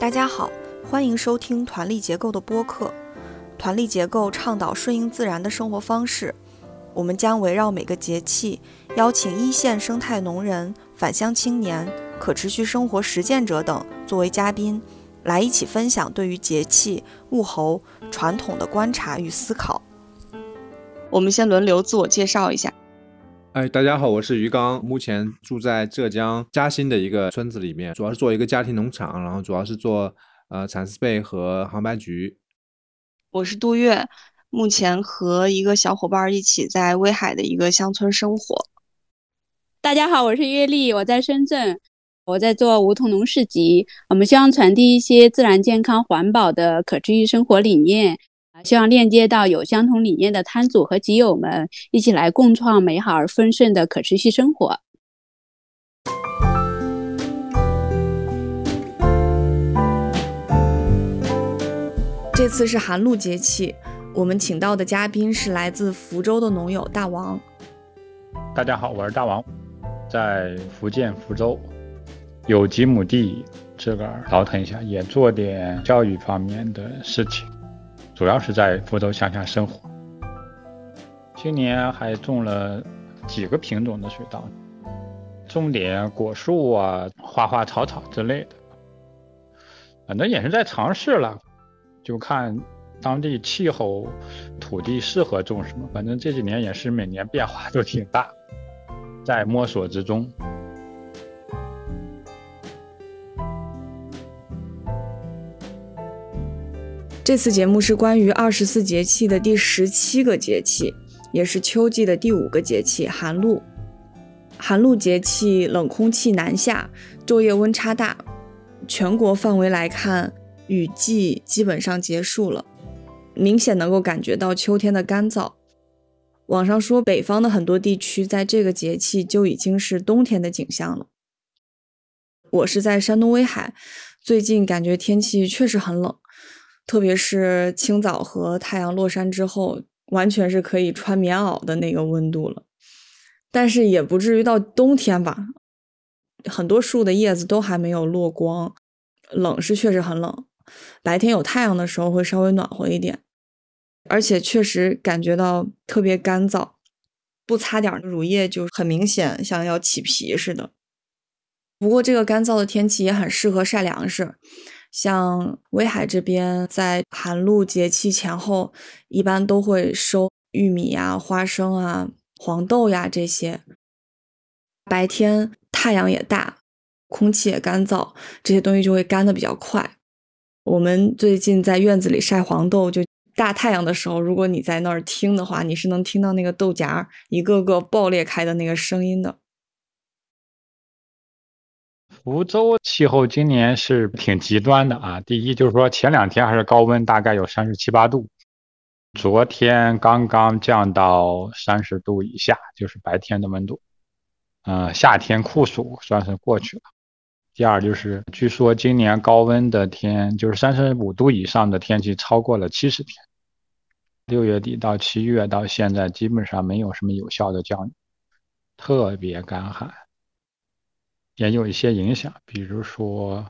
大家好，欢迎收听团力结构的播客。团力结构倡导顺应自然的生活方式，我们将围绕每个节气，邀请一线生态农人、返乡青年、可持续生活实践者等作为嘉宾，来一起分享对于节气、物候、传统的观察与思考。我们先轮流自我介绍一下。哎，大家好，我是于刚，目前住在浙江嘉兴的一个村子里面，主要是做一个家庭农场，然后主要是做呃蚕丝被和杭白菊。我是杜月，目前和一个小伙伴一起在威海的一个乡村生活。大家好，我是月丽，我在深圳，我在做梧桐农市集，我们希望传递一些自然、健康、环保的可持续生活理念。希望链接到有相同理念的摊主和集友们，一起来共创美好而丰盛的可持续生活。这次是寒露节气，我们请到的嘉宾是来自福州的农友大王。大家好，我是大王，在福建福州有几亩地，自个儿倒腾一下，也做点教育方面的事情。主要是在福州乡下生活，今年还种了几个品种的水稻，种点果树啊、花花草草之类的，反正也是在尝试了，就看当地气候、土地适合种什么。反正这几年也是每年变化都挺大，在摸索之中。这次节目是关于二十四节气的第十七个节气，也是秋季的第五个节气——寒露。寒露节气，冷空气南下，昼夜温差大。全国范围来看，雨季基本上结束了，明显能够感觉到秋天的干燥。网上说，北方的很多地区在这个节气就已经是冬天的景象了。我是在山东威海，最近感觉天气确实很冷。特别是清早和太阳落山之后，完全是可以穿棉袄的那个温度了，但是也不至于到冬天吧。很多树的叶子都还没有落光，冷是确实很冷。白天有太阳的时候会稍微暖和一点，而且确实感觉到特别干燥，不擦点乳液就很明显像要起皮似的。不过这个干燥的天气也很适合晒粮食。像威海这边，在寒露节气前后，一般都会收玉米呀、花生啊、黄豆呀这些。白天太阳也大，空气也干燥，这些东西就会干的比较快。我们最近在院子里晒黄豆，就大太阳的时候，如果你在那儿听的话，你是能听到那个豆荚一个个爆裂开的那个声音的。福州气候今年是挺极端的啊！第一就是说前两天还是高温，大概有三十七八度，昨天刚刚降到三十度以下，就是白天的温度。嗯，夏天酷暑算是过去了。第二就是，据说今年高温的天，就是三十五度以上的天气超过了七十天。六月底到七月到现在，基本上没有什么有效的降雨，特别干旱。也有一些影响，比如说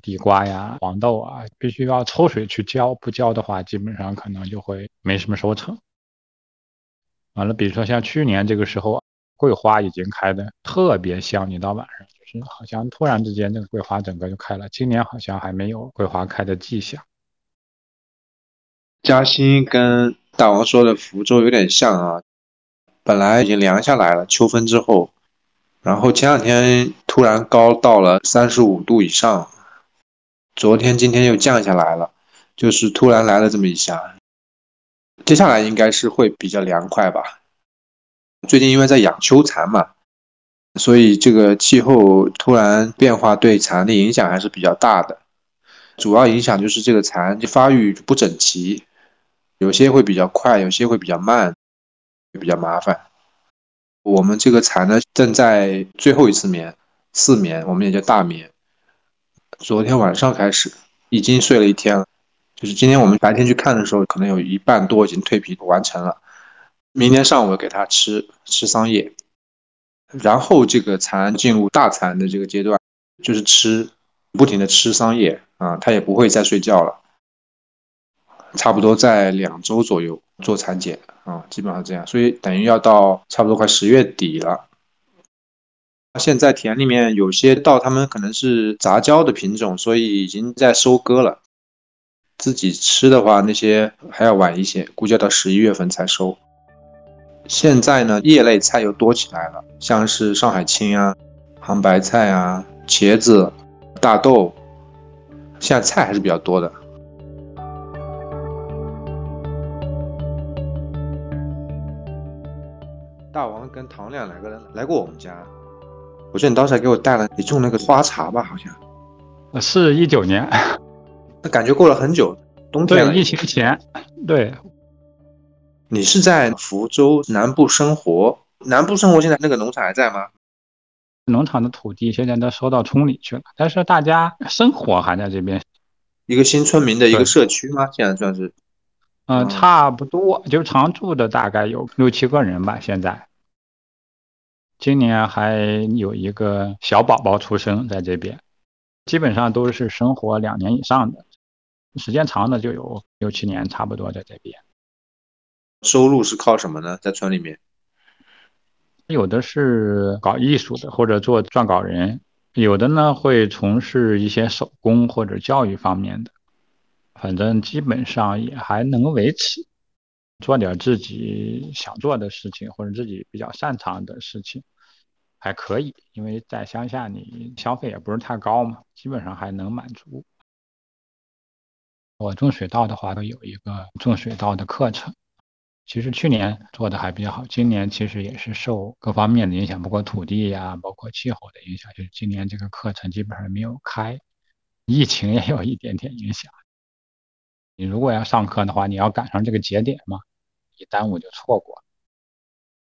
地瓜呀、黄豆啊，必须要抽水去浇，不浇的话，基本上可能就会没什么收成。完了，比如说像去年这个时候，桂花已经开的特别香，你到晚上就是好像突然之间，这个桂花整个就开了。今年好像还没有桂花开的迹象。嘉兴跟大王说的福州有点像啊，本来已经凉下来了，秋分之后。然后前两天突然高到了三十五度以上，昨天今天又降下来了，就是突然来了这么一下。接下来应该是会比较凉快吧。最近因为在养秋蚕嘛，所以这个气候突然变化对蚕的影响还是比较大的。主要影响就是这个蚕就发育不整齐，有些会比较快，有些会比较慢，比较麻烦。我们这个蚕呢，正在最后一次眠，四眠，我们也叫大眠。昨天晚上开始，已经睡了一天了。就是今天我们白天去看的时候，可能有一半多已经蜕皮完成了。明天上午给它吃吃桑叶，然后这个蚕进入大蚕的这个阶段，就是吃，不停的吃桑叶，啊，他也不会再睡觉了，差不多在两周左右做产检啊，基本上这样，所以等于要到差不多快十月底了。现在田里面有些稻，他们可能是杂交的品种，所以已经在收割了。自己吃的话，那些还要晚一些，估计要到十一月份才收。现在呢，叶类菜又多起来了，像是上海青啊、杭白菜啊、茄子、大豆，现在菜还是比较多的。大王跟唐亮两个人来过我们家。我记得你当时还给我带了你种那个花茶吧，好像，是一九年，那感觉过了很久，冬天对，疫情前，对。你是在福州南部生活，南部生活现在那个农场还在吗？农场的土地现在都收到村里去了，但是大家生活还在这边。一个新村民的一个社区吗？现在算是？嗯，差不多，就常住的大概有六七个人吧，现在。今年还有一个小宝宝出生在这边，基本上都是生活两年以上的，时间长的就有六七年，差不多在这边。收入是靠什么呢？在村里面，有的是搞艺术的，或者做撰稿人；有的呢会从事一些手工或者教育方面的，反正基本上也还能维持。做点自己想做的事情，或者自己比较擅长的事情，还可以。因为在乡下，你消费也不是太高嘛，基本上还能满足。我种水稻的话，都有一个种水稻的课程。其实去年做的还比较好，今年其实也是受各方面的影响，包括土地呀，包括气候的影响，就是今年这个课程基本上没有开。疫情也有一点点影响。你如果要上课的话，你要赶上这个节点嘛。一耽误就错过。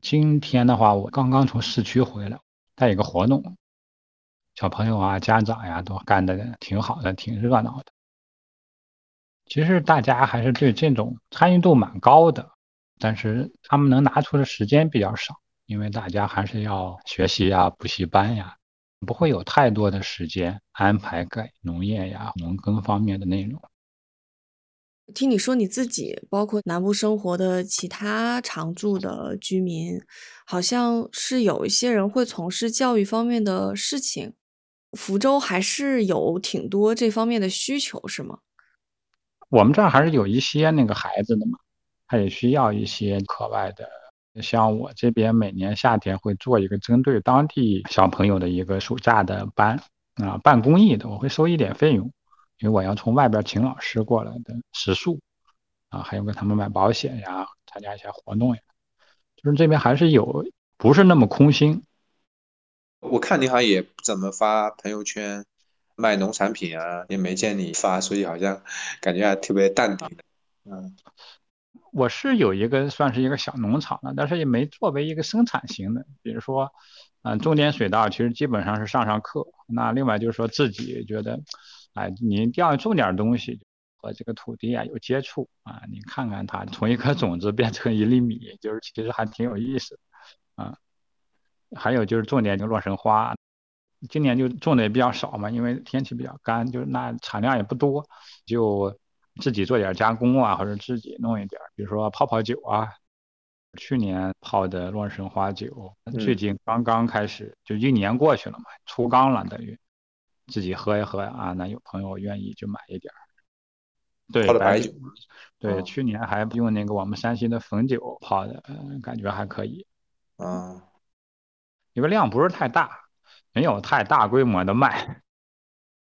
今天的话，我刚刚从市区回来，带一个活动，小朋友啊、家长呀都干的挺好的，挺热闹的。其实大家还是对这种参与度蛮高的，但是他们能拿出的时间比较少，因为大家还是要学习呀、补习班呀，不会有太多的时间安排给农业呀、农耕方面的内容。听你说你自己，包括南部生活的其他常住的居民，好像是有一些人会从事教育方面的事情。福州还是有挺多这方面的需求，是吗？我们这儿还是有一些那个孩子的嘛，他也需要一些课外的。像我这边每年夏天会做一个针对当地小朋友的一个暑假的班啊，办公益的，我会收一点费用。因为我要从外边请老师过来的食宿，啊，还有跟他们买保险呀，参加一些活动呀，就是这边还是有，不是那么空心。我看你好像也不怎么发朋友圈卖农产品啊，也没见你发，所以好像感觉还特别淡定的。嗯，我是有一个算是一个小农场的，但是也没作为一个生产型的，比如说，嗯，种点水稻，其实基本上是上上课。那另外就是说自己觉得。哎，你一定要种点东西，和这个土地啊有接触啊，你看看它从一颗种子变成一粒米，就是其实还挺有意思啊。还有就是种点这个洛神花，今年就种的也比较少嘛，因为天气比较干，就是那产量也不多，就自己做点加工啊，或者自己弄一点，比如说泡泡酒啊。去年泡的洛神花酒，最近刚刚开始，就一年过去了嘛，出缸了等于。自己喝一喝啊，那有朋友愿意就买一点儿。对，白酒。对，去年还用那个我们山西的汾酒泡的，嗯，感觉还可以。啊，因为量不是太大，没有太大规模的卖，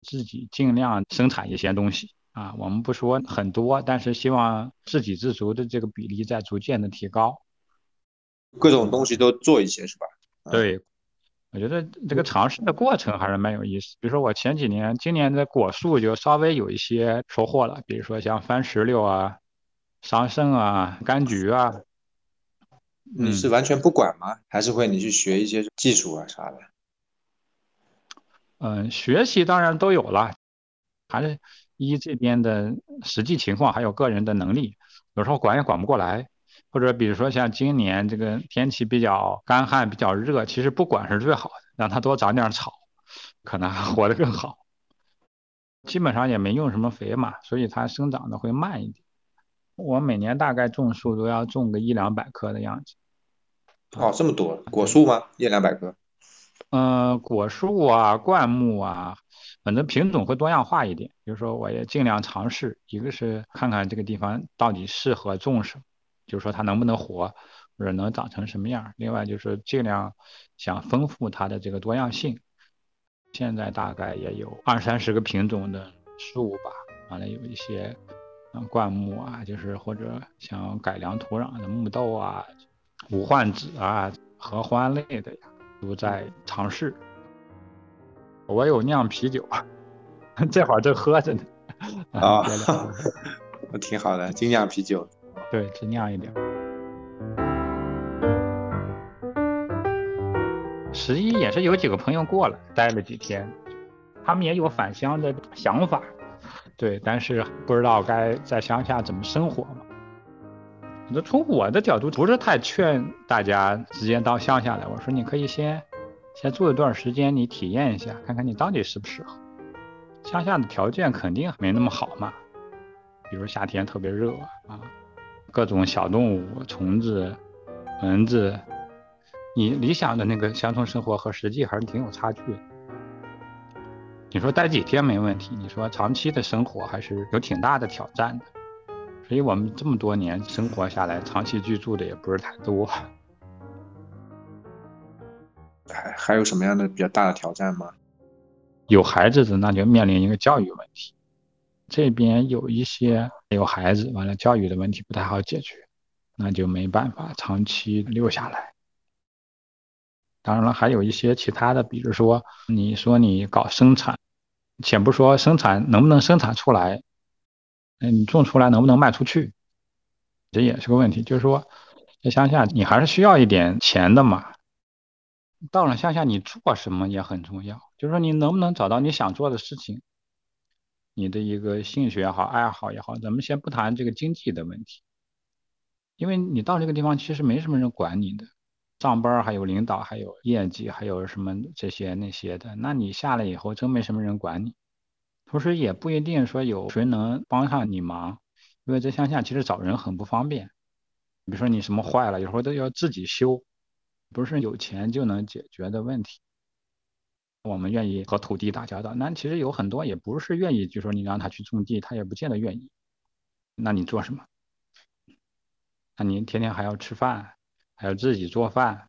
自己尽量生产一些东西啊。我们不说很多，但是希望自给自足的这个比例在逐渐的提高。各种东西都做一些是吧？对。我觉得这个尝试的过程还是蛮有意思。比如说我前几年，今年的果树就稍微有一些收获了，比如说像番石榴啊、桑葚啊、柑橘啊。你是完全不管吗？还是会你去学一些技术啊啥的？嗯，学习当然都有了，还是依这边的实际情况，还有个人的能力，有时候管也管不过来。或者比如说像今年这个天气比较干旱、比较热，其实不管是最好的，让它多长点草，可能还活得更好。基本上也没用什么肥嘛，所以它生长的会慢一点。我每年大概种树都要种个一两百棵的样子。哦，这么多果树吗？一两百棵？嗯，果树啊，灌木啊，反正品种会多样化一点。比如说，我也尽量尝试，一个是看看这个地方到底适合种什么，就是说它能不能活，或者能长成什么样。另外就是尽量想丰富它的这个多样性。现在大概也有二三十个品种的树吧，完了有一些嗯灌木啊，就是或者想改良土壤的木豆啊、无患子啊、合欢类的呀，都在尝试。我有酿啤酒，这会儿正喝着呢。啊，挺好的，精酿啤酒。对，只酿一点。十一也是有几个朋友过来待了几天，他们也有返乡的想法，对，但是不知道该在乡下怎么生活嘛。那从我的角度不是太劝大家直接到乡下来，我说你可以先先住一段时间，你体验一下，看看你到底适不适合。乡下的条件肯定没那么好嘛，比如夏天特别热啊，各种小动物、虫子、蚊子。你理想的那个乡村生活和实际还是挺有差距的。你说待几天没问题，你说长期的生活还是有挺大的挑战的。所以我们这么多年生活下来，长期居住的也不是太多。还还有什么样的比较大的挑战吗？有孩子的那就面临一个教育问题。这边有一些有孩子，完了教育的问题不太好解决，那就没办法长期留下来。当然了，还有一些其他的，比如说，你说你搞生产，且不说生产能不能生产出来，嗯，你种出来能不能卖出去，这也是个问题。就是说，在乡下你还是需要一点钱的嘛。到了乡下，你做什么也很重要。就是说，你能不能找到你想做的事情，你的一个兴趣也好，爱好也好，咱们先不谈这个经济的问题，因为你到这个地方其实没什么人管你的。上班还有领导，还有业绩，还有什么这些那些的，那你下来以后真没什么人管你，同时也不一定说有谁能帮上你忙，因为在乡下其实找人很不方便。比如说你什么坏了，有时候都要自己修，不是有钱就能解决的问题。我们愿意和土地打交道，那其实有很多也不是愿意，就说你让他去种地，他也不见得愿意。那你做什么？那你天天还要吃饭。还要自己做饭，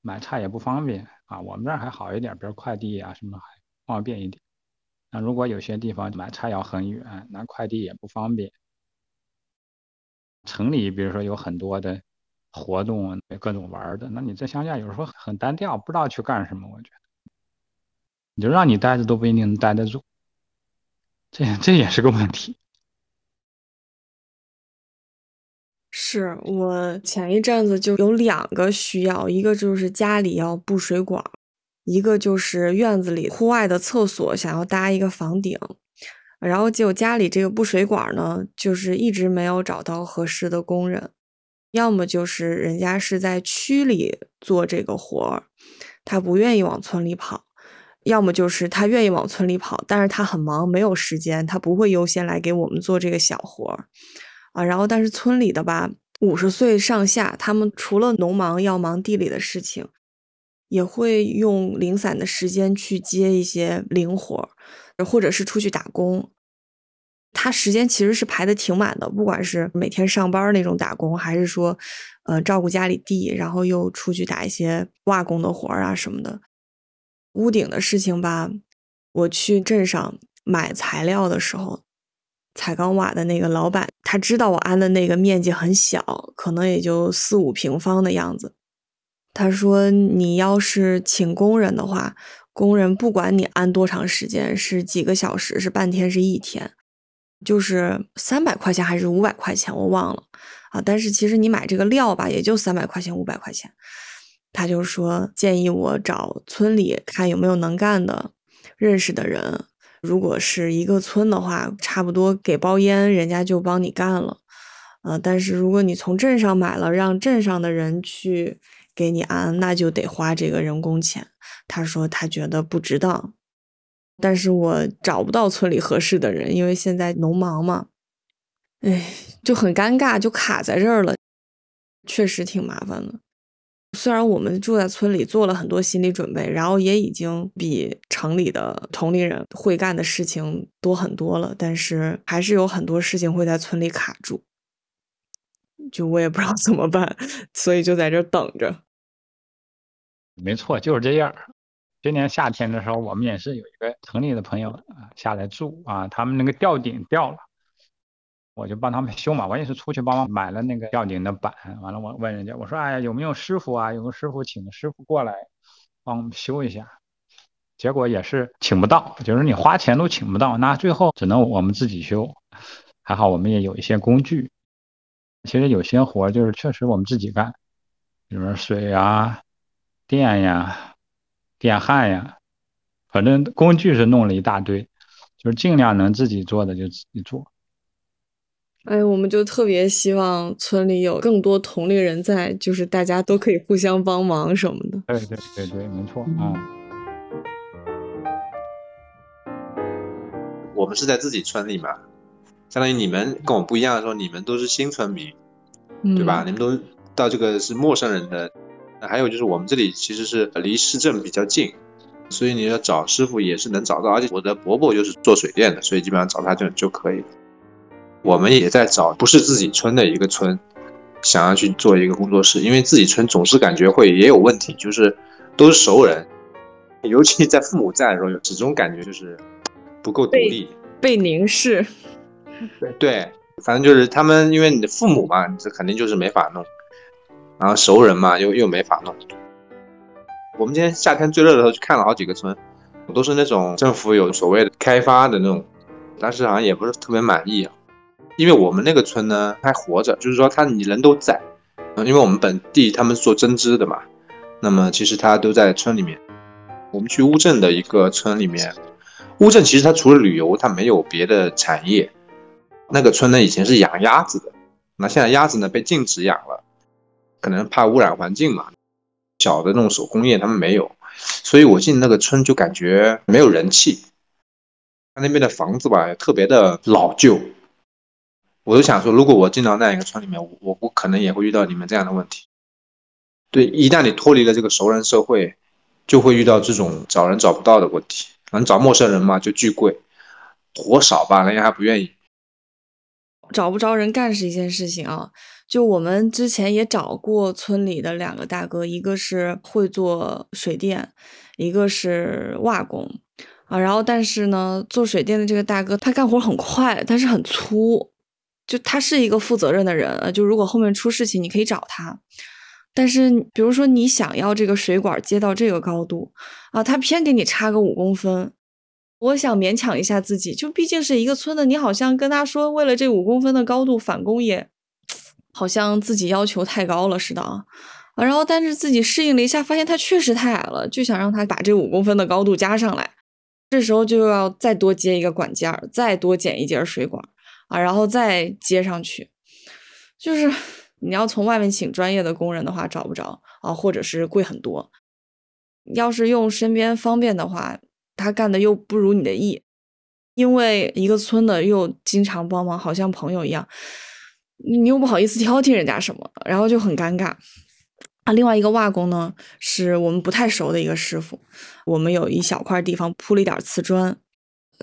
买菜也不方便啊。我们这儿还好一点，比如快递啊什么还方便一点。那如果有些地方买菜要很远，那快递也不方便。城里比如说有很多的活动，各种玩的，那你在乡下有时候很单调，不知道去干什么。我觉得，你就让你待着都不一定能待得住，这这也是个问题。是我前一阵子就有两个需要，一个就是家里要布水管，一个就是院子里户外的厕所想要搭一个房顶，然后就家里这个布水管呢，就是一直没有找到合适的工人，要么就是人家是在区里做这个活儿，他不愿意往村里跑，要么就是他愿意往村里跑，但是他很忙，没有时间，他不会优先来给我们做这个小活儿。啊，然后但是村里的吧，五十岁上下，他们除了农忙要忙地里的事情，也会用零散的时间去接一些零活，或者是出去打工。他时间其实是排的挺满的，不管是每天上班那种打工，还是说，呃，照顾家里地，然后又出去打一些瓦工的活啊什么的。屋顶的事情吧，我去镇上买材料的时候。彩钢瓦的那个老板，他知道我安的那个面积很小，可能也就四五平方的样子。他说：“你要是请工人的话，工人不管你安多长时间，是几个小时，是半天，是一天，就是三百块钱还是五百块钱，我忘了啊。但是其实你买这个料吧，也就三百块钱、五百块钱。他就说建议我找村里看有没有能干的、认识的人。”如果是一个村的话，差不多给包烟，人家就帮你干了，呃，但是如果你从镇上买了，让镇上的人去给你安，那就得花这个人工钱。他说他觉得不值当。但是我找不到村里合适的人，因为现在农忙嘛，哎，就很尴尬，就卡在这儿了，确实挺麻烦的。虽然我们住在村里，做了很多心理准备，然后也已经比城里的同龄人会干的事情多很多了，但是还是有很多事情会在村里卡住，就我也不知道怎么办，所以就在这等着。没错，就是这样。今年夏天的时候，我们也是有一个城里的朋友啊下来住啊，他们那个吊顶掉了。我就帮他们修嘛，我也是出去帮忙买了那个吊顶的板，完了我问人家，我说哎呀有没有师傅啊？有个师傅请个师傅过来帮我们修一下，结果也是请不到，就是你花钱都请不到，那最后只能我们自己修。还好我们也有一些工具，其实有些活就是确实我们自己干，比如说水呀、电呀、电焊呀，反正工具是弄了一大堆，就是尽量能自己做的就自己做。哎，我们就特别希望村里有更多同龄人在，就是大家都可以互相帮忙什么的。对对对对，没错啊。我们是在自己村里嘛，相当于你们跟我不一样的时候，你们都是新村民，对吧？你们都到这个是陌生人的。那还有就是我们这里其实是离市政比较近，所以你要找师傅也是能找到。而且我的伯伯就是做水电的，所以基本上找他就就可以了。我们也在找不是自己村的一个村，想要去做一个工作室，因为自己村总是感觉会也有问题，就是都是熟人，尤其在父母在的时候，始终感觉就是不够独立，被凝视。对对，反正就是他们，因为你的父母嘛，这肯定就是没法弄，然后熟人嘛，又又没法弄。我们今天夏天最热的时候去看了好几个村，都是那种政府有所谓的开发的那种，但是好像也不是特别满意啊。因为我们那个村呢还活着，就是说他你人都在，因为我们本地他们做针织的嘛，那么其实他都在村里面。我们去乌镇的一个村里面，乌镇其实它除了旅游，它没有别的产业。那个村呢以前是养鸭子的，那现在鸭子呢被禁止养了，可能怕污染环境嘛。小的那种手工业他们没有，所以我进那个村就感觉没有人气。他那边的房子吧特别的老旧。我就想说，如果我进到那一个村里面，我我可能也会遇到你们这样的问题。对，一旦你脱离了这个熟人社会，就会遇到这种找人找不到的问题。反正找陌生人嘛，就巨贵，活少吧，人家还不愿意。找不着人干是一件事情啊。就我们之前也找过村里的两个大哥，一个是会做水电，一个是瓦工啊。然后，但是呢，做水电的这个大哥他干活很快，但是很粗。就他是一个负责任的人，就如果后面出事情，你可以找他。但是，比如说你想要这个水管接到这个高度啊，他偏给你差个五公分。我想勉强一下自己，就毕竟是一个村的，你好像跟他说为了这五公分的高度返工也，好像自己要求太高了似的啊。然后，但是自己适应了一下，发现他确实太矮了，就想让他把这五公分的高度加上来。这时候就要再多接一个管件儿，再多剪一节水管。啊，然后再接上去，就是你要从外面请专业的工人的话找不着啊，或者是贵很多。要是用身边方便的话，他干的又不如你的意，因为一个村的又经常帮忙，好像朋友一样，你又不好意思挑剔人家什么，然后就很尴尬。啊，另外一个瓦工呢，是我们不太熟的一个师傅，我们有一小块地方铺了一点瓷砖，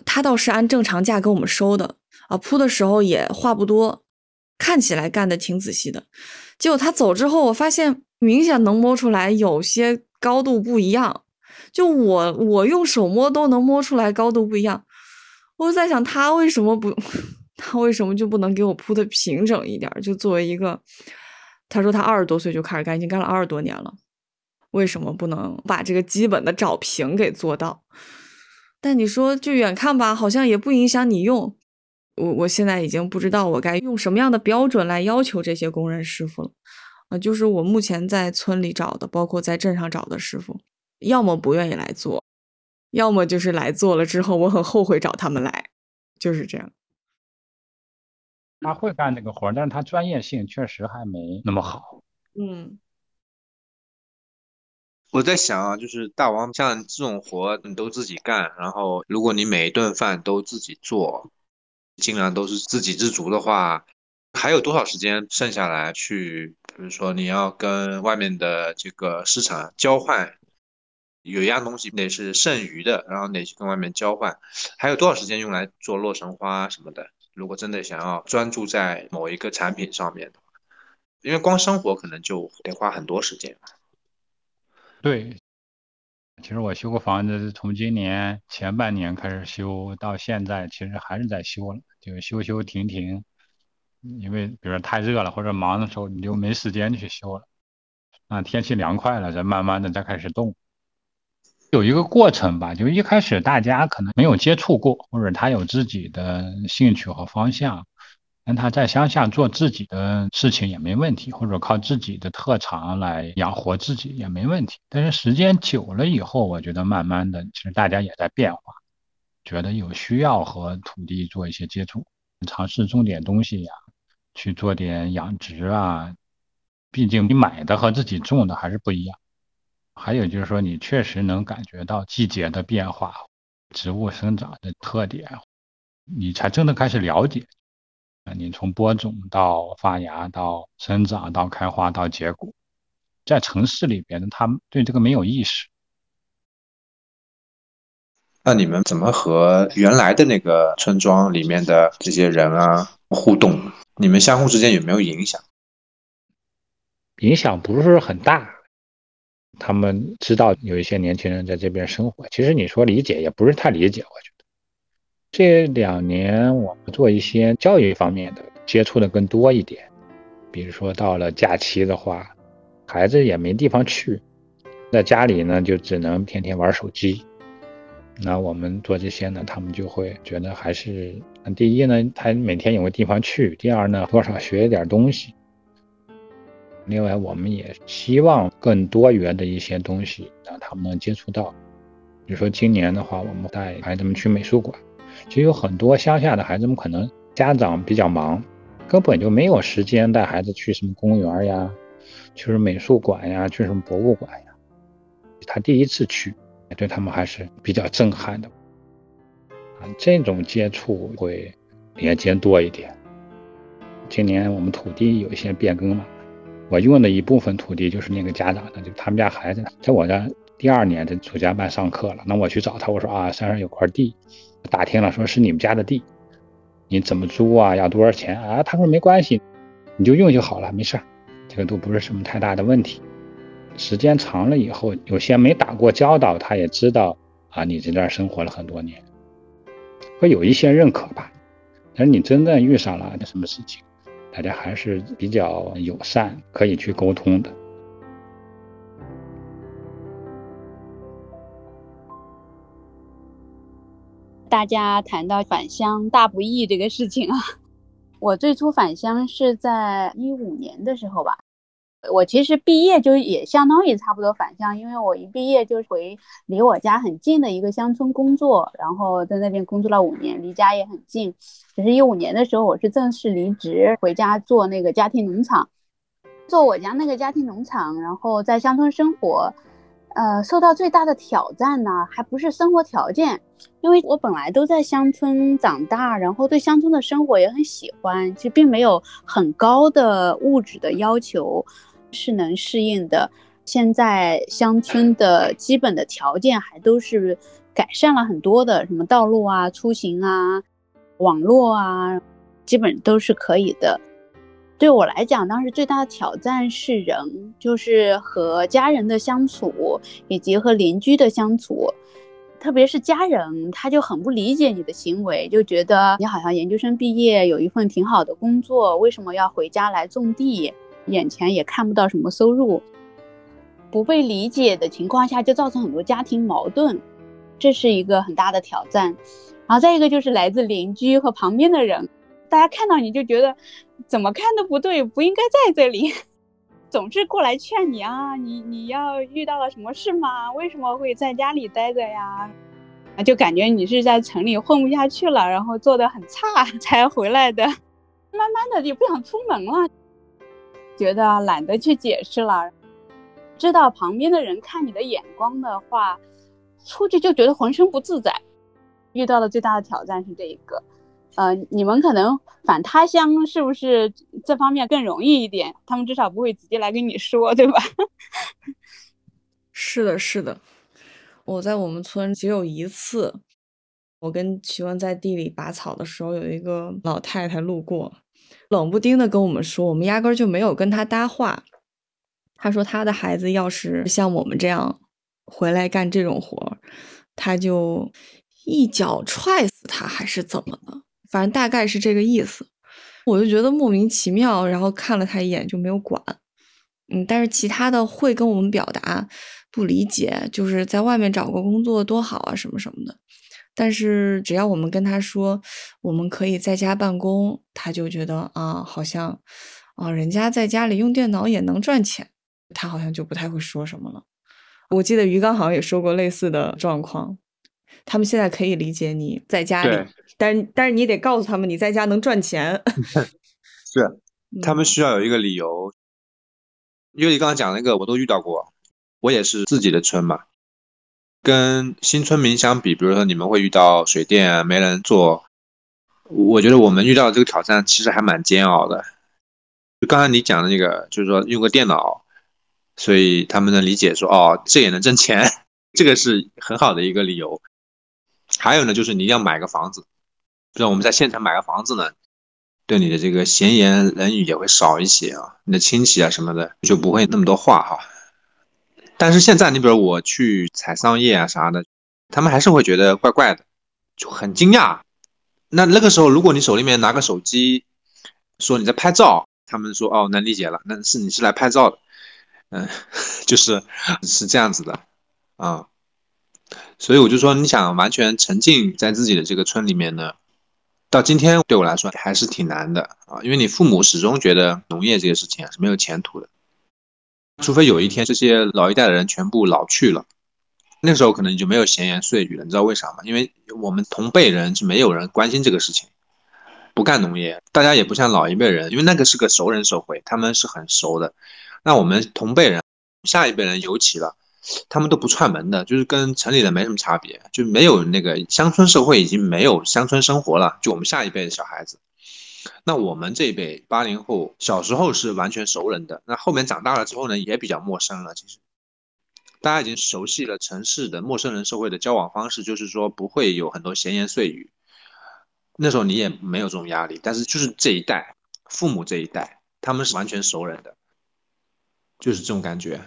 他倒是按正常价给我们收的。啊，铺的时候也话不多，看起来干的挺仔细的。结果他走之后，我发现明显能摸出来有些高度不一样。就我我用手摸都能摸出来高度不一样。我在想他为什么不，他为什么就不能给我铺的平整一点？就作为一个，他说他二十多岁就开始干，已经干了二十多年了，为什么不能把这个基本的找平给做到？但你说就远看吧，好像也不影响你用。我我现在已经不知道我该用什么样的标准来要求这些工人师傅了，啊，就是我目前在村里找的，包括在镇上找的师傅，要么不愿意来做，要么就是来做了之后我很后悔找他们来，就是这样。他会干这个活，但是他专业性确实还没那么好。嗯，我在想啊，就是大王像这种活你都自己干，然后如果你每一顿饭都自己做，尽量都是自给自足的话，还有多少时间剩下来去？比如说你要跟外面的这个市场交换，有一样东西得是剩余的，然后得去跟外面交换，还有多少时间用来做洛神花什么的？如果真的想要专注在某一个产品上面的话，因为光生活可能就得花很多时间。对，其实我修个房子，从今年前半年开始修，到现在其实还是在修了，就修修停停。因为比如说太热了或者忙的时候，你就没时间去修了。啊，天气凉快了，再慢慢的再开始动。有一个过程吧，就一开始大家可能没有接触过，或者他有自己的兴趣和方向。让他在乡下做自己的事情也没问题，或者靠自己的特长来养活自己也没问题。但是时间久了以后，我觉得慢慢的，其实大家也在变化，觉得有需要和土地做一些接触，尝试种点东西呀，去做点养殖啊。毕竟你买的和自己种的还是不一样。还有就是说，你确实能感觉到季节的变化，植物生长的特点，你才真的开始了解。你从播种到发芽，到生长，到开花，到结果，在城市里边呢，他们对这个没有意识。那你们怎么和原来的那个村庄里面的这些人啊互动？你们相互之间有没有影响？影响不是很大。他们知道有一些年轻人在这边生活，其实你说理解也不是太理解，我觉得。这两年我们做一些教育方面的接触的更多一点，比如说到了假期的话，孩子也没地方去，在家里呢就只能天天玩手机。那我们做这些呢，他们就会觉得还是第一呢，他每天有个地方去；第二呢，多少学一点东西。另外，我们也希望更多元的一些东西让他们能接触到。比如说今年的话，我们带孩子们去美术馆。其实有很多乡下的孩子们，可能家长比较忙，根本就没有时间带孩子去什么公园呀，去什么美术馆呀，去什么博物馆呀。他第一次去，对他们还是比较震撼的。啊，这种接触会连接多一点。今年我们土地有一些变更嘛，我用的一部分土地就是那个家长的，就他们家孩子在我这第二年的暑假班上课了，那我去找他，我说啊，山上有块地。打听了，说是你们家的地，你怎么租啊？要多少钱啊？他说没关系，你就用就好了，没事，这个都不是什么太大的问题。时间长了以后，有些没打过交道，他也知道啊，你在这儿生活了很多年，会有一些认可吧。但是你真正遇上了什么事情，大家还是比较友善，可以去沟通的。大家谈到返乡大不易这个事情啊，我最初返乡是在一五年的时候吧。我其实毕业就也相当于差不多返乡，因为我一毕业就回离我家很近的一个乡村工作，然后在那边工作了五年，离家也很近。只是一五年的时候，我是正式离职回家做那个家庭农场，做我家那个家庭农场，然后在乡村生活。呃，受到最大的挑战呢，还不是生活条件，因为我本来都在乡村长大，然后对乡村的生活也很喜欢，其实并没有很高的物质的要求，是能适应的。现在乡村的基本的条件还都是改善了很多的，什么道路啊、出行啊、网络啊，基本都是可以的。对我来讲，当时最大的挑战是人，就是和家人的相处，以及和邻居的相处。特别是家人，他就很不理解你的行为，就觉得你好像研究生毕业，有一份挺好的工作，为什么要回家来种地？眼前也看不到什么收入，不被理解的情况下，就造成很多家庭矛盾，这是一个很大的挑战。然后再一个就是来自邻居和旁边的人。大家看到你就觉得怎么看都不对，不应该在这里，总是过来劝你啊，你你要遇到了什么事吗？为什么会在家里待着呀？啊，就感觉你是在城里混不下去了，然后做的很差 才回来的，慢慢的就不想出门了，觉得懒得去解释了。知道旁边的人看你的眼光的话，出去就觉得浑身不自在。遇到的最大的挑战是这一个，呃，你们可能返他乡是不是这方面更容易一点？他们至少不会直接来跟你说，对吧？是的，是的。我在我们村只有一次，我跟齐文在地里拔草的时候，有一个老太太路过，冷不丁的跟我们说，我们压根就没有跟她搭话。她说她的孩子要是像我们这样回来干这种活，她就。一脚踹死他还是怎么的？反正大概是这个意思，我就觉得莫名其妙，然后看了他一眼就没有管。嗯，但是其他的会跟我们表达不理解，就是在外面找个工作多好啊什么什么的。但是只要我们跟他说我们可以在家办公，他就觉得啊，好像啊人家在家里用电脑也能赚钱，他好像就不太会说什么了。我记得鱼缸好像也说过类似的状况。他们现在可以理解你在家里，但是但是你得告诉他们你在家能赚钱。是，他们需要有一个理由。因为你刚刚讲那个，我都遇到过。我也是自己的村嘛，跟新村民相比，比如说你们会遇到水电没人做，我觉得我们遇到这个挑战其实还蛮煎熬的。就刚才你讲的那个，就是说用个电脑，所以他们能理解说，哦，这也能挣钱，这个是很好的一个理由。还有呢，就是你要买个房子，就像我们在县城买个房子呢，对你的这个闲言冷语也会少一些啊，你的亲戚啊什么的就不会那么多话哈。但是现在，你比如我去采桑叶啊啥的，他们还是会觉得怪怪的，就很惊讶。那那个时候，如果你手里面拿个手机，说你在拍照，他们说哦，能理解了，那是你是来拍照的，嗯，就是是这样子的啊。所以我就说，你想完全沉浸在自己的这个村里面呢，到今天对我来说还是挺难的啊，因为你父母始终觉得农业这个事情是没有前途的，除非有一天这些老一代的人全部老去了，那时候可能就没有闲言碎语了。你知道为啥吗？因为我们同辈人是没有人关心这个事情，不干农业，大家也不像老一辈人，因为那个是个熟人社会，他们是很熟的。那我们同辈人，下一辈人尤其了。他们都不串门的，就是跟城里的没什么差别，就没有那个乡村社会已经没有乡村生活了。就我们下一辈的小孩子，那我们这一辈八零后小时候是完全熟人的，那后面长大了之后呢，也比较陌生了。其实大家已经熟悉了城市的陌生人社会的交往方式，就是说不会有很多闲言碎语。那时候你也没有这种压力，但是就是这一代父母这一代，他们是完全熟人的，就是这种感觉。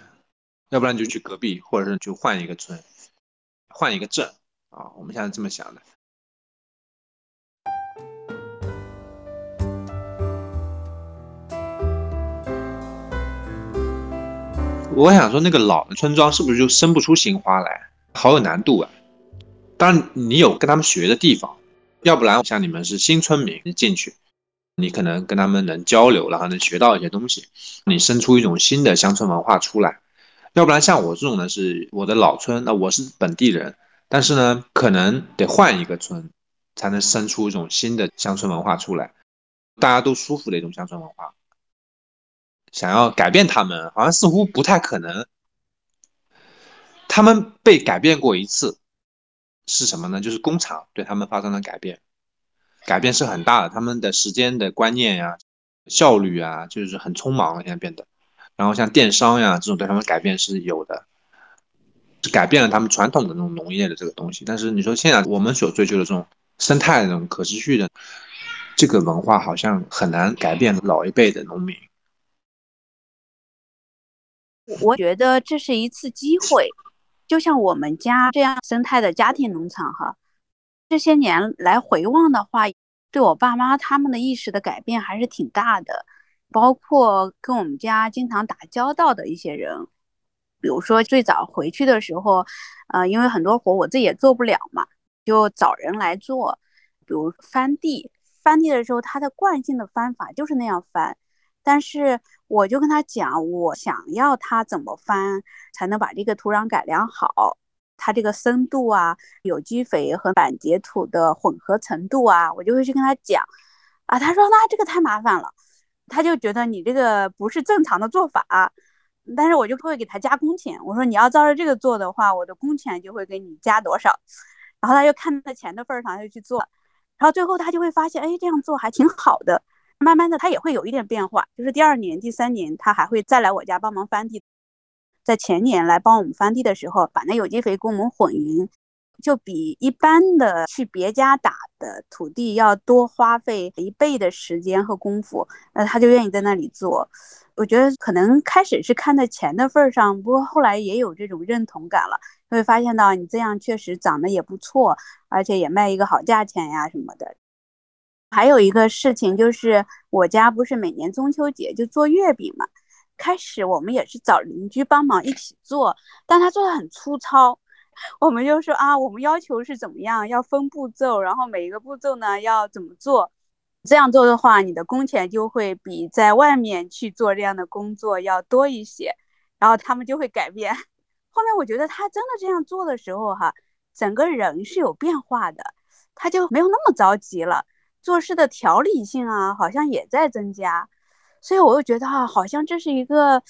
要不然就去隔壁，或者是就换一个村，换一个镇啊！我们现在这么想的。我想说，那个老的村庄是不是就生不出新花来？好有难度啊！当然，你有跟他们学的地方，要不然像你们是新村民，你进去，你可能跟他们能交流，然后能学到一些东西，你生出一种新的乡村文化出来。要不然像我这种呢，是我的老村，那我是本地人，但是呢，可能得换一个村，才能生出一种新的乡村文化出来，大家都舒服的一种乡村文化。想要改变他们，好像似乎不太可能。他们被改变过一次，是什么呢？就是工厂对他们发生了改变，改变是很大的，他们的时间的观念呀、效率啊，就是很匆忙了，现在变得。然后像电商呀这种对他们改变是有的，是改变了他们传统的那种农业的这个东西。但是你说现在我们所追求的这种生态、这种可持续的这个文化，好像很难改变老一辈的农民。我觉得这是一次机会，就像我们家这样生态的家庭农场哈，这些年来回望的话，对我爸妈他们的意识的改变还是挺大的。包括跟我们家经常打交道的一些人，比如说最早回去的时候，呃，因为很多活我自己也做不了嘛，就找人来做。比如翻地，翻地的时候，他的惯性的翻法就是那样翻，但是我就跟他讲，我想要他怎么翻才能把这个土壤改良好，他这个深度啊，有机肥和板结土的混合程度啊，我就会去跟他讲。啊，他说那这个太麻烦了。他就觉得你这个不是正常的做法，但是我就会给他加工钱。我说你要照着这个做的话，我的工钱就会给你加多少。然后他就看在钱的份上，他就去做。然后最后他就会发现，哎，这样做还挺好的。慢慢的，他也会有一点变化。就是第二年、第三年，他还会再来我家帮忙翻地。在前年来帮我们翻地的时候，把那有机肥跟我们混匀，就比一般的去别家打的土地要多花费一倍的时间和功夫。那他就愿意在那里做。我觉得可能开始是看在钱的份上，不过后来也有这种认同感了，会发现到你这样确实长得也不错，而且也卖一个好价钱呀什么的。还有一个事情就是，我家不是每年中秋节就做月饼嘛。开始我们也是找邻居帮忙一起做，但他做的很粗糙。我们就说啊，我们要求是怎么样，要分步骤，然后每一个步骤呢要怎么做。这样做的话，你的工钱就会比在外面去做这样的工作要多一些。然后他们就会改变。后面我觉得他真的这样做的时候，哈，整个人是有变化的，他就没有那么着急了。做事的条理性啊，好像也在增加，所以我又觉得啊，好像这是一个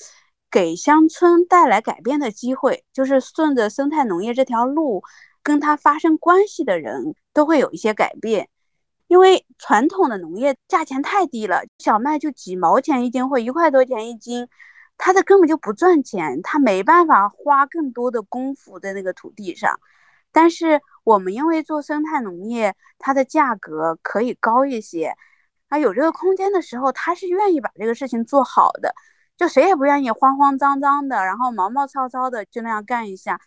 给乡村带来改变的机会，就是顺着生态农业这条路，跟它发生关系的人都会有一些改变。因为传统的农业价钱太低了，小麦就几毛钱一斤或一块多钱一斤，它的根本就不赚钱，它没办法花更多的功夫在那个土地上。但是我们因为做生态农业，它的价格可以高一些，啊，有这个空间的时候，他是愿意把这个事情做好的，就谁也不愿意慌慌张张的，然后毛毛糙糙的就那样干一下。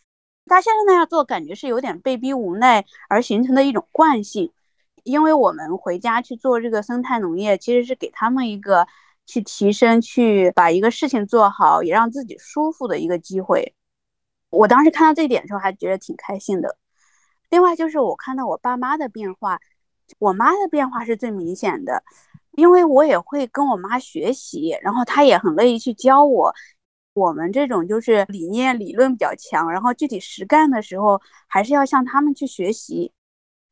他现在那样做，感觉是有点被逼无奈而形成的一种惯性。因为我们回家去做这个生态农业，其实是给他们一个去提升、去把一个事情做好，也让自己舒服的一个机会。我当时看到这一点的时候，还觉得挺开心的。另外就是我看到我爸妈的变化，我妈的变化是最明显的，因为我也会跟我妈学习，然后她也很乐意去教我。我们这种就是理念理论比较强，然后具体实干的时候还是要向他们去学习。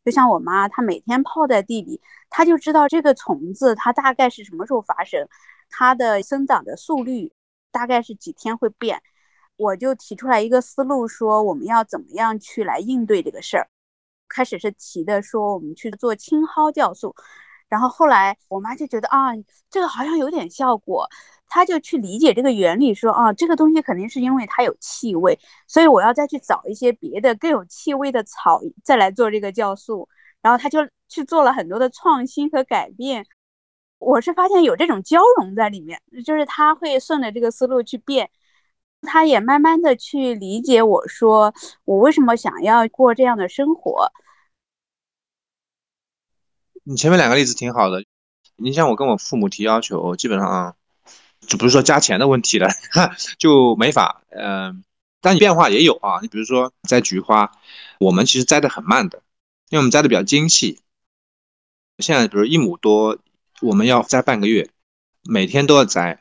就像我妈，她每天泡在地里，她就知道这个虫子它大概是什么时候发生，它的生长的速率大概是几天会变。我就提出来一个思路，说我们要怎么样去来应对这个事儿。开始是提的说我们去做青蒿酵素，然后后来我妈就觉得啊，这个好像有点效果，她就去理解这个原理，说啊，这个东西肯定是因为它有气味，所以我要再去找一些别的更有气味的草再来做这个酵素。然后他就去做了很多的创新和改变。我是发现有这种交融在里面，就是他会顺着这个思路去变。他也慢慢的去理解我说我为什么想要过这样的生活。你前面两个例子挺好的，你像我跟我父母提要求，基本上就不是说加钱的问题了，就没法，嗯，但变化也有啊。你比如说摘菊花，我们其实摘的很慢的，因为我们摘的比较精细。现在比如一亩多，我们要摘半个月，每天都要摘。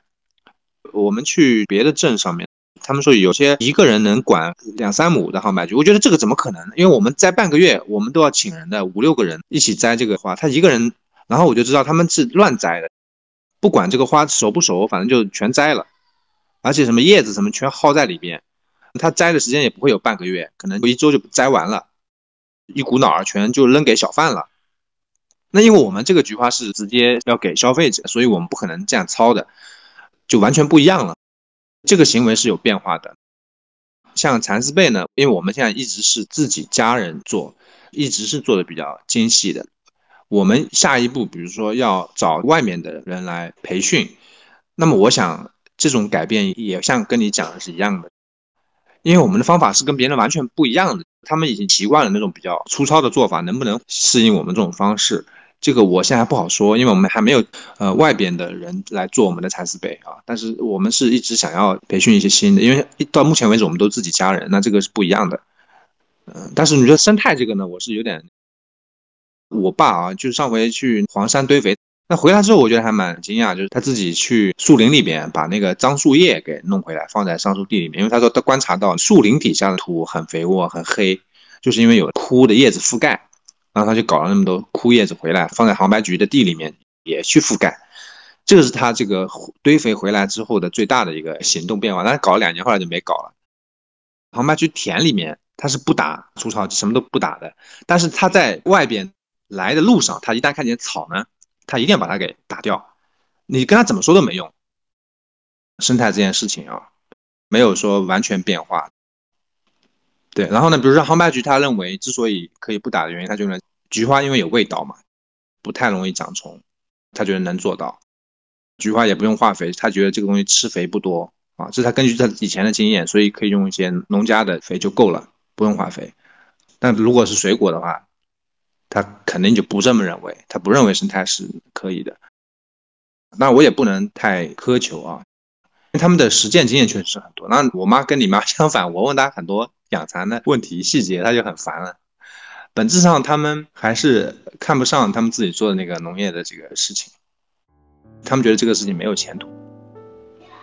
我们去别的镇上面。他们说有些一个人能管两三亩的号麦菊，我觉得这个怎么可能？因为我们摘半个月，我们都要请人的，五六个人一起摘这个花，他一个人，然后我就知道他们是乱摘的，不管这个花熟不熟，反正就全摘了，而且什么叶子什么全耗在里边，他摘的时间也不会有半个月，可能一周就摘完了，一股脑儿全就扔给小贩了。那因为我们这个菊花是直接要给消费者，所以我们不可能这样操的，就完全不一样了。这个行为是有变化的，像蚕丝被呢，因为我们现在一直是自己家人做，一直是做的比较精细的。我们下一步，比如说要找外面的人来培训，那么我想这种改变也像跟你讲的是一样的，因为我们的方法是跟别人完全不一样的，他们已经习惯了那种比较粗糙的做法，能不能适应我们这种方式？这个我现在还不好说，因为我们还没有呃外边的人来做我们的蚕丝被啊。但是我们是一直想要培训一些新的，因为到目前为止我们都自己家人，那这个是不一样的。嗯，但是你说生态这个呢，我是有点，我爸啊，就是上回去黄山堆肥，那回来之后我觉得还蛮惊讶，就是他自己去树林里边把那个樟树叶给弄回来，放在桑树地里面，因为他说他观察到树林底下的土很肥沃、很黑，就是因为有枯的叶子覆盖。然后他就搞了那么多枯叶子回来，放在杭白菊的地里面也去覆盖，这个是他这个堆肥回来之后的最大的一个行动变化。但是搞了两年，后来就没搞了。杭白菊田里面它是不打除草剂，什么都不打的。但是它在外边来的路上，它一旦看见草呢，它一定要把它给打掉。你跟他怎么说都没用。生态这件事情啊，没有说完全变化。对，然后呢，比如说杭白菊，他认为之所以可以不打的原因，他觉得菊花因为有味道嘛，不太容易长虫，他觉得能做到。菊花也不用化肥，他觉得这个东西吃肥不多啊，这是他根据他以前的经验，所以可以用一些农家的肥就够了，不用化肥。但如果是水果的话，他肯定就不这么认为，他不认为生态是可以的。那我也不能太苛求啊，他们的实践经验确实是很多。那我妈跟你妈 相反，我问她很多养蚕的问题细节，她就很烦了。本质上，他们还是看不上他们自己做的那个农业的这个事情，他们觉得这个事情没有前途。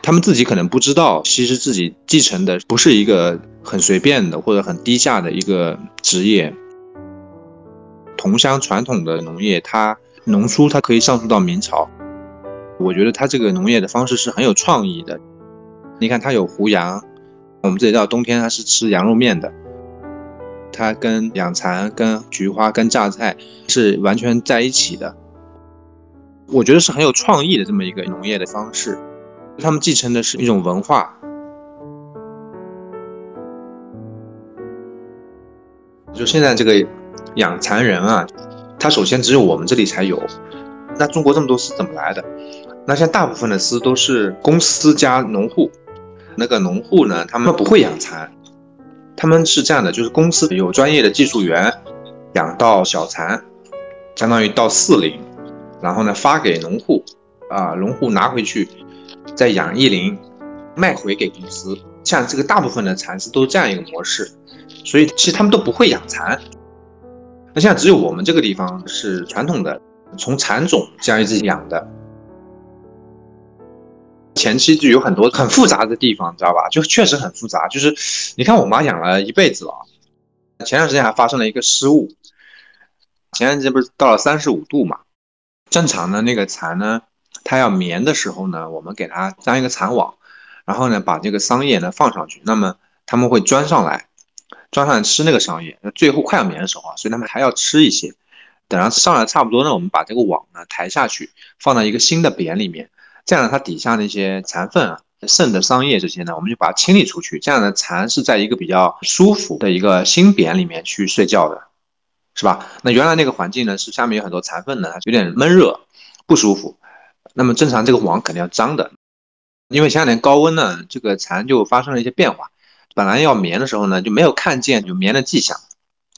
他们自己可能不知道，其实自己继承的不是一个很随便的或者很低下的一个职业。桐乡传统的农业，它农书它可以上溯到明朝。我觉得它这个农业的方式是很有创意的。你看，它有胡杨，我们这里到冬天它是吃羊肉面的。它跟养蚕、跟菊花、跟榨菜是完全在一起的。我觉得是很有创意的这么一个农业的方式。他们继承的是一种文化。就现在这个养蚕人啊，他首先只有我们这里才有。那中国这么多是怎么来的？那像大部分的丝都是公司加农户，那个农户呢，他们不会养蚕，他们是这样的，就是公司有专业的技术员养到小蚕，相当于到四龄，然后呢发给农户，啊，农户拿回去再养一龄，卖回给公司。像这个大部分的蚕丝都是这样一个模式，所以其实他们都不会养蚕。那现在只有我们这个地方是传统的，从蚕种这样一直养的。前期就有很多很复杂的地方，你知道吧？就确实很复杂。就是你看，我妈养了一辈子了，前段时间还发生了一个失误。前段时间不是到了三十五度嘛？正常的那个蚕呢，它要眠的时候呢，我们给它粘一个蚕网，然后呢把这个桑叶呢放上去，那么它们会钻上来，钻上来吃那个桑叶。那最后快要眠的时候啊，所以它们还要吃一些。等它上来差不多呢，我们把这个网呢抬下去，放到一个新的匾里面。这样呢，它底下那些残粪啊、剩的桑叶这些呢，我们就把它清理出去。这样呢，蚕是在一个比较舒服的一个新匾里面去睡觉的，是吧？那原来那个环境呢，是下面有很多残粪呢，有点闷热，不舒服。那么正常这个网肯定要脏的，因为前两年高温呢，这个蚕就发生了一些变化。本来要眠的时候呢，就没有看见有眠的迹象。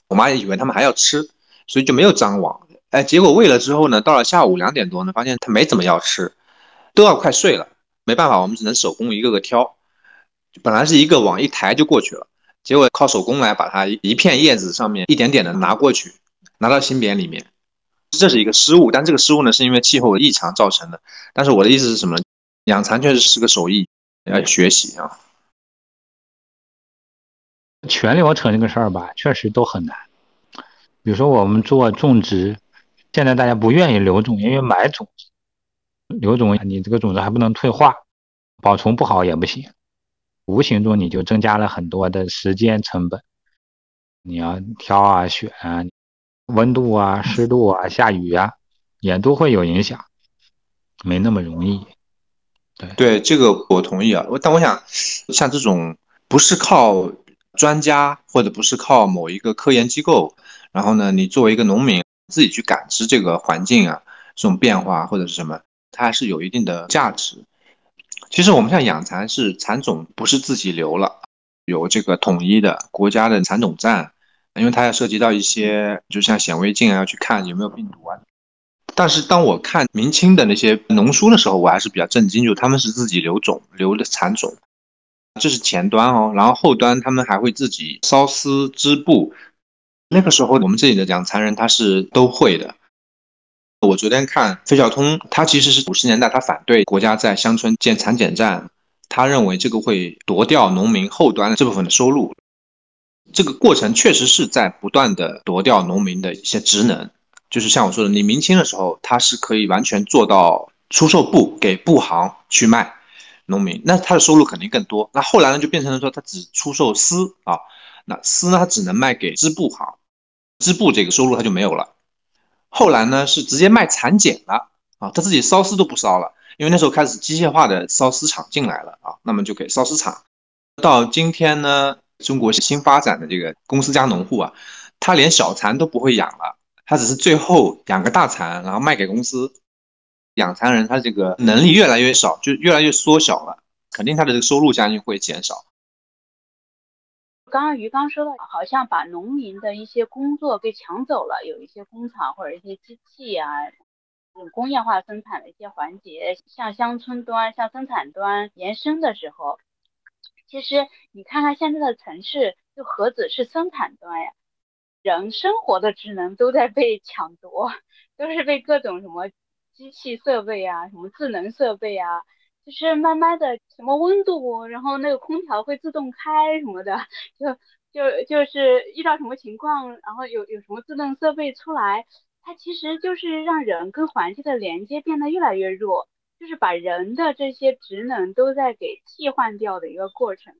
我妈也以为它们还要吃，所以就没有张网。哎，结果喂了之后呢，到了下午两点多呢，发现它没怎么要吃。都要快睡了，没办法，我们只能手工一个个挑。本来是一个网一抬就过去了，结果靠手工来把它一片叶子上面一点点的拿过去，拿到新匾里面。这是一个失误，但这个失误呢是因为气候异常造成的。但是我的意思是什么？养蚕确实是个手艺，要学习啊。全流程这个事儿吧，确实都很难。比如说我们做种植，现在大家不愿意留种，因为买种子。有种，你这个种子还不能退化，保存不好也不行，无形中你就增加了很多的时间成本。你要挑啊、选啊，温度啊、湿度啊、下雨啊，也都会有影响，没那么容易。对对，这个我同意啊。但我想，像这种不是靠专家或者不是靠某一个科研机构，然后呢，你作为一个农民自己去感知这个环境啊，这种变化或者是什么。它还是有一定的价值。其实我们像养蚕是蚕种不是自己留了，有这个统一的国家的蚕种站，因为它要涉及到一些，就像显微镜啊，要去看有没有病毒啊。但是当我看明清的那些农书的时候，我还是比较震惊，就他们是自己留种留的蚕种，这是前端哦，然后后端他们还会自己缫丝织布。那个时候我们这里的养蚕人他是都会的。我昨天看费孝通，他其实是五十年代，他反对国家在乡村建蚕茧站，他认为这个会夺掉农民后端这部分的收入。这个过程确实是在不断的夺掉农民的一些职能，就是像我说的，你明清的时候，他是可以完全做到出售布给布行去卖，农民那他的收入肯定更多。那后来呢，就变成了说他只出售丝啊，那丝呢他只能卖给织布行，织布这个收入他就没有了。后来呢是直接卖蚕茧了啊，他自己缫丝都不缫了，因为那时候开始机械化的缫丝厂进来了啊，那么就给缫丝厂。到今天呢，中国新发展的这个公司加农户啊，他连小蚕都不会养了，他只是最后养个大蚕，然后卖给公司。养蚕人他这个能力越来越少，就越来越缩小了，肯定他的这个收入将近会减少。刚刚于刚说的，好像把农民的一些工作给抢走了，有一些工厂或者一些机器啊，工业化生产的一些环节向乡村端、向生产端延伸的时候。其实你看看现在的城市，就何止是生产端呀，人生活的职能都在被抢夺，都是被各种什么机器设备啊、什么智能设备啊，就是慢慢的什么温度，然后那个空调会自动开什么的，就就就是遇到什么情况，然后有有什么自动设备出来，它其实就是让人跟环境的连接变得越来越弱。就是把人的这些职能都在给替换掉的一个过程，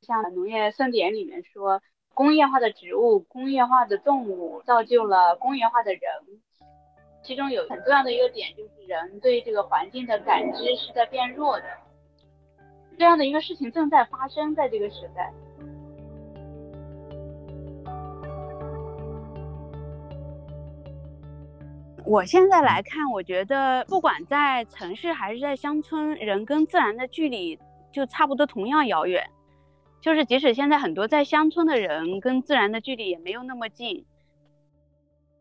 像农业盛典里面说，工业化的植物、工业化的动物造就了工业化的人，其中有很重要的一个点就是人对这个环境的感知是在变弱的，这样的一个事情正在发生在这个时代。我现在来看，我觉得不管在城市还是在乡村，人跟自然的距离就差不多同样遥远。就是即使现在很多在乡村的人跟自然的距离也没有那么近。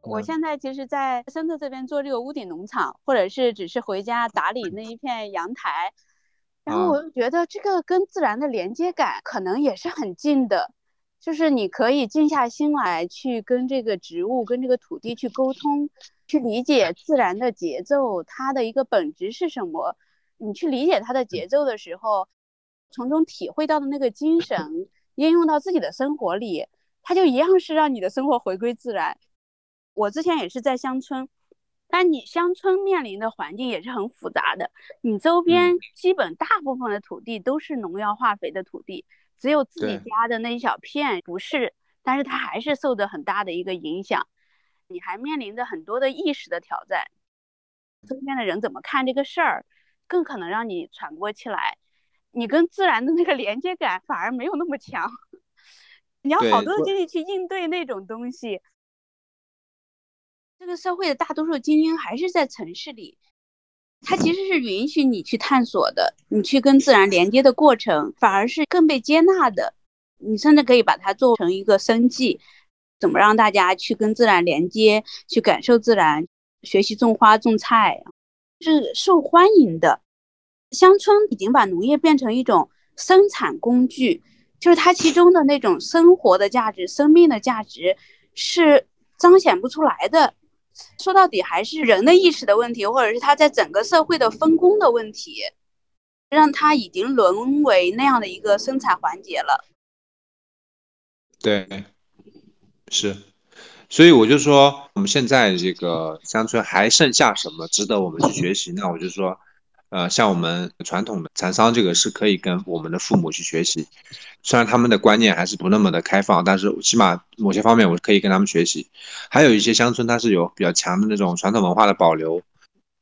我现在其实，在深圳这边做这个屋顶农场，或者是只是回家打理那一片阳台，然后我就觉得这个跟自然的连接感可能也是很近的。就是你可以静下心来，去跟这个植物、跟这个土地去沟通，去理解自然的节奏，它的一个本质是什么。你去理解它的节奏的时候，从中体会到的那个精神，应用到自己的生活里，它就一样是让你的生活回归自然。我之前也是在乡村，但你乡村面临的环境也是很复杂的，你周边基本大部分的土地都是农药化肥的土地。只有自己家的那一小片不是，但是它还是受着很大的一个影响。你还面临着很多的意识的挑战，周边的人怎么看这个事儿，更可能让你喘不过气来。你跟自然的那个连接感反而没有那么强，你要好多的精力去应对那种东西。这个社会的大多数精英还是在城市里。它其实是允许你去探索的，你去跟自然连接的过程，反而是更被接纳的。你甚至可以把它做成一个生计，怎么让大家去跟自然连接，去感受自然，学习种花种菜，是受欢迎的。乡村已经把农业变成一种生产工具，就是它其中的那种生活的价值、生命的价值是彰显不出来的。说到底还是人的意识的问题，或者是他在整个社会的分工的问题，让他已经沦为那样的一个生产环节了。对，是，所以我就说，我们现在这个乡村还剩下什么值得我们去学习？那我就说。呃，像我们传统的蚕桑，这个是可以跟我们的父母去学习，虽然他们的观念还是不那么的开放，但是起码某些方面我可以跟他们学习。还有一些乡村它是有比较强的那种传统文化的保留，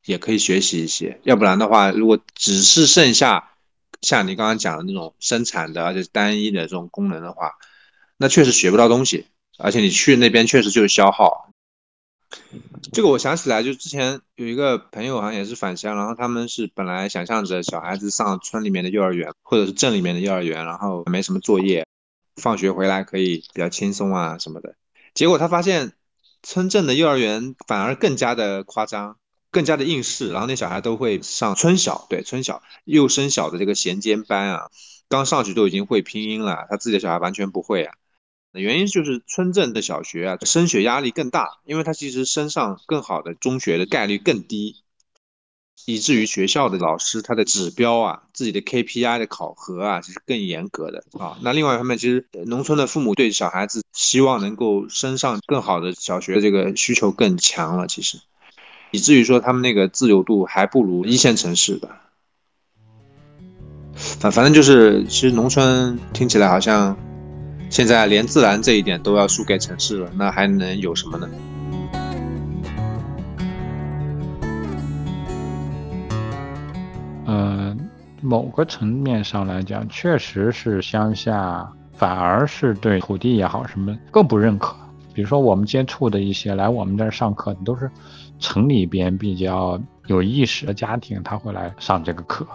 也可以学习一些。要不然的话，如果只是剩下像你刚刚讲的那种生产的而且单一的这种功能的话，那确实学不到东西，而且你去那边确实就是消耗。这个我想起来，就之前有一个朋友好像也是返乡，然后他们是本来想象着小孩子上村里面的幼儿园或者是镇里面的幼儿园，然后没什么作业，放学回来可以比较轻松啊什么的。结果他发现村镇的幼儿园反而更加的夸张，更加的应试，然后那小孩都会上村小，对村小幼升小的这个衔接班啊，刚上去都已经会拼音了，他自己的小孩完全不会啊。原因就是村镇的小学啊，升学压力更大，因为他其实升上更好的中学的概率更低，以至于学校的老师他的指标啊，自己的 KPI 的考核啊，其实更严格的啊。那另外一方面，其实农村的父母对小孩子希望能够升上更好的小学，这个需求更强了。其实，以至于说他们那个自由度还不如一线城市的。反反正就是，其实农村听起来好像现在连自然这一点都要输给城市了，那还能有什么呢？嗯，某个层面上来讲，确实是乡下反而是对土地也好什么更不认可。比如说我们接触的一些来我们这儿上课的，都是城里边比较有意识的家庭，他会来上这个课。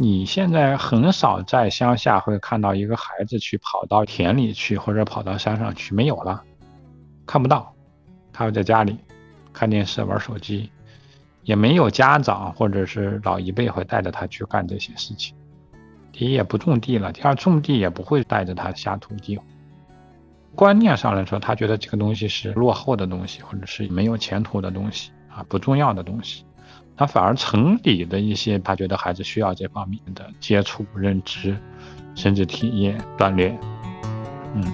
你现在很少在乡下会看到一个孩子去跑到田里去，或者跑到山上去，没有了，看不到。他会在家里看电视、玩手机，也没有家长或者是老一辈会带着他去干这些事情。第一也不种地了，第二种地也不会带着他下土地。观念上来说，他觉得这个东西是落后的东西，或者是没有前途的东西啊，不重要的东西。他反而城里的一些，他觉得孩子需要这方面的接触、认知，甚至体验、锻炼。嗯，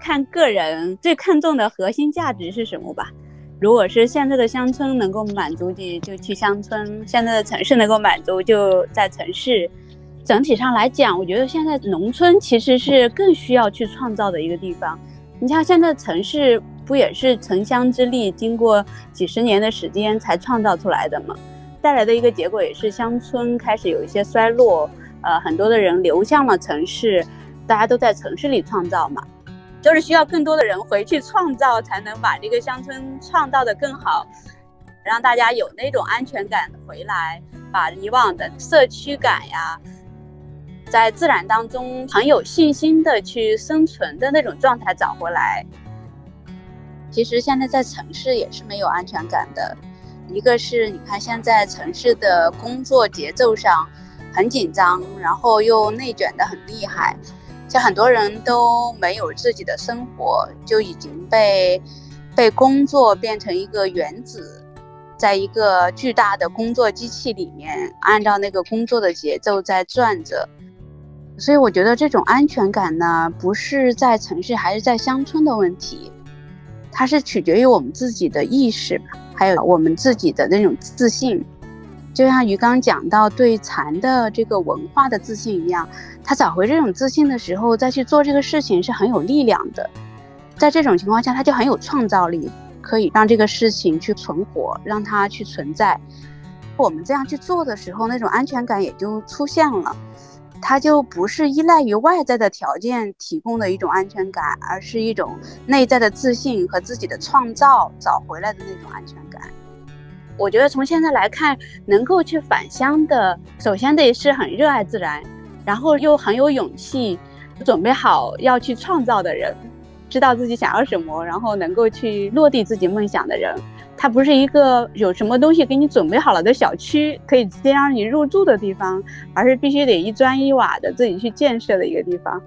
看个人最看重的核心价值是什么吧。如果是现在的乡村能够满足你，就去乡村；现在的城市能够满足，就在城市。整体上来讲，我觉得现在农村其实是更需要去创造的一个地方。你像现在城市。不也是城乡之力，经过几十年的时间才创造出来的吗？带来的一个结果也是乡村开始有一些衰落，呃，很多的人流向了城市，大家都在城市里创造嘛，就是需要更多的人回去创造，才能把这个乡村创造的更好，让大家有那种安全感回来，把以往的社区感呀，在自然当中很有信心的去生存的那种状态找回来。其实现在在城市也是没有安全感的，一个是你看现在城市的工作节奏上很紧张，然后又内卷的很厉害，像很多人都没有自己的生活，就已经被被工作变成一个原子，在一个巨大的工作机器里面，按照那个工作的节奏在转着，所以我觉得这种安全感呢，不是在城市还是在乡村的问题。它是取决于我们自己的意识，还有我们自己的那种自信。就像于刚讲到对禅的这个文化的自信一样，他找回这种自信的时候，再去做这个事情是很有力量的。在这种情况下，他就很有创造力，可以让这个事情去存活，让它去存在。我们这样去做的时候，那种安全感也就出现了。它就不是依赖于外在的条件提供的一种安全感，而是一种内在的自信和自己的创造找回来的那种安全感。我觉得从现在来看，能够去返乡的，首先得是很热爱自然，然后又很有勇气，准备好要去创造的人，知道自己想要什么，然后能够去落地自己梦想的人。它不是一个有什么东西给你准备好了的小区，可以直接让你入住的地方，而是必须得一砖一瓦的自己去建设的一个地方。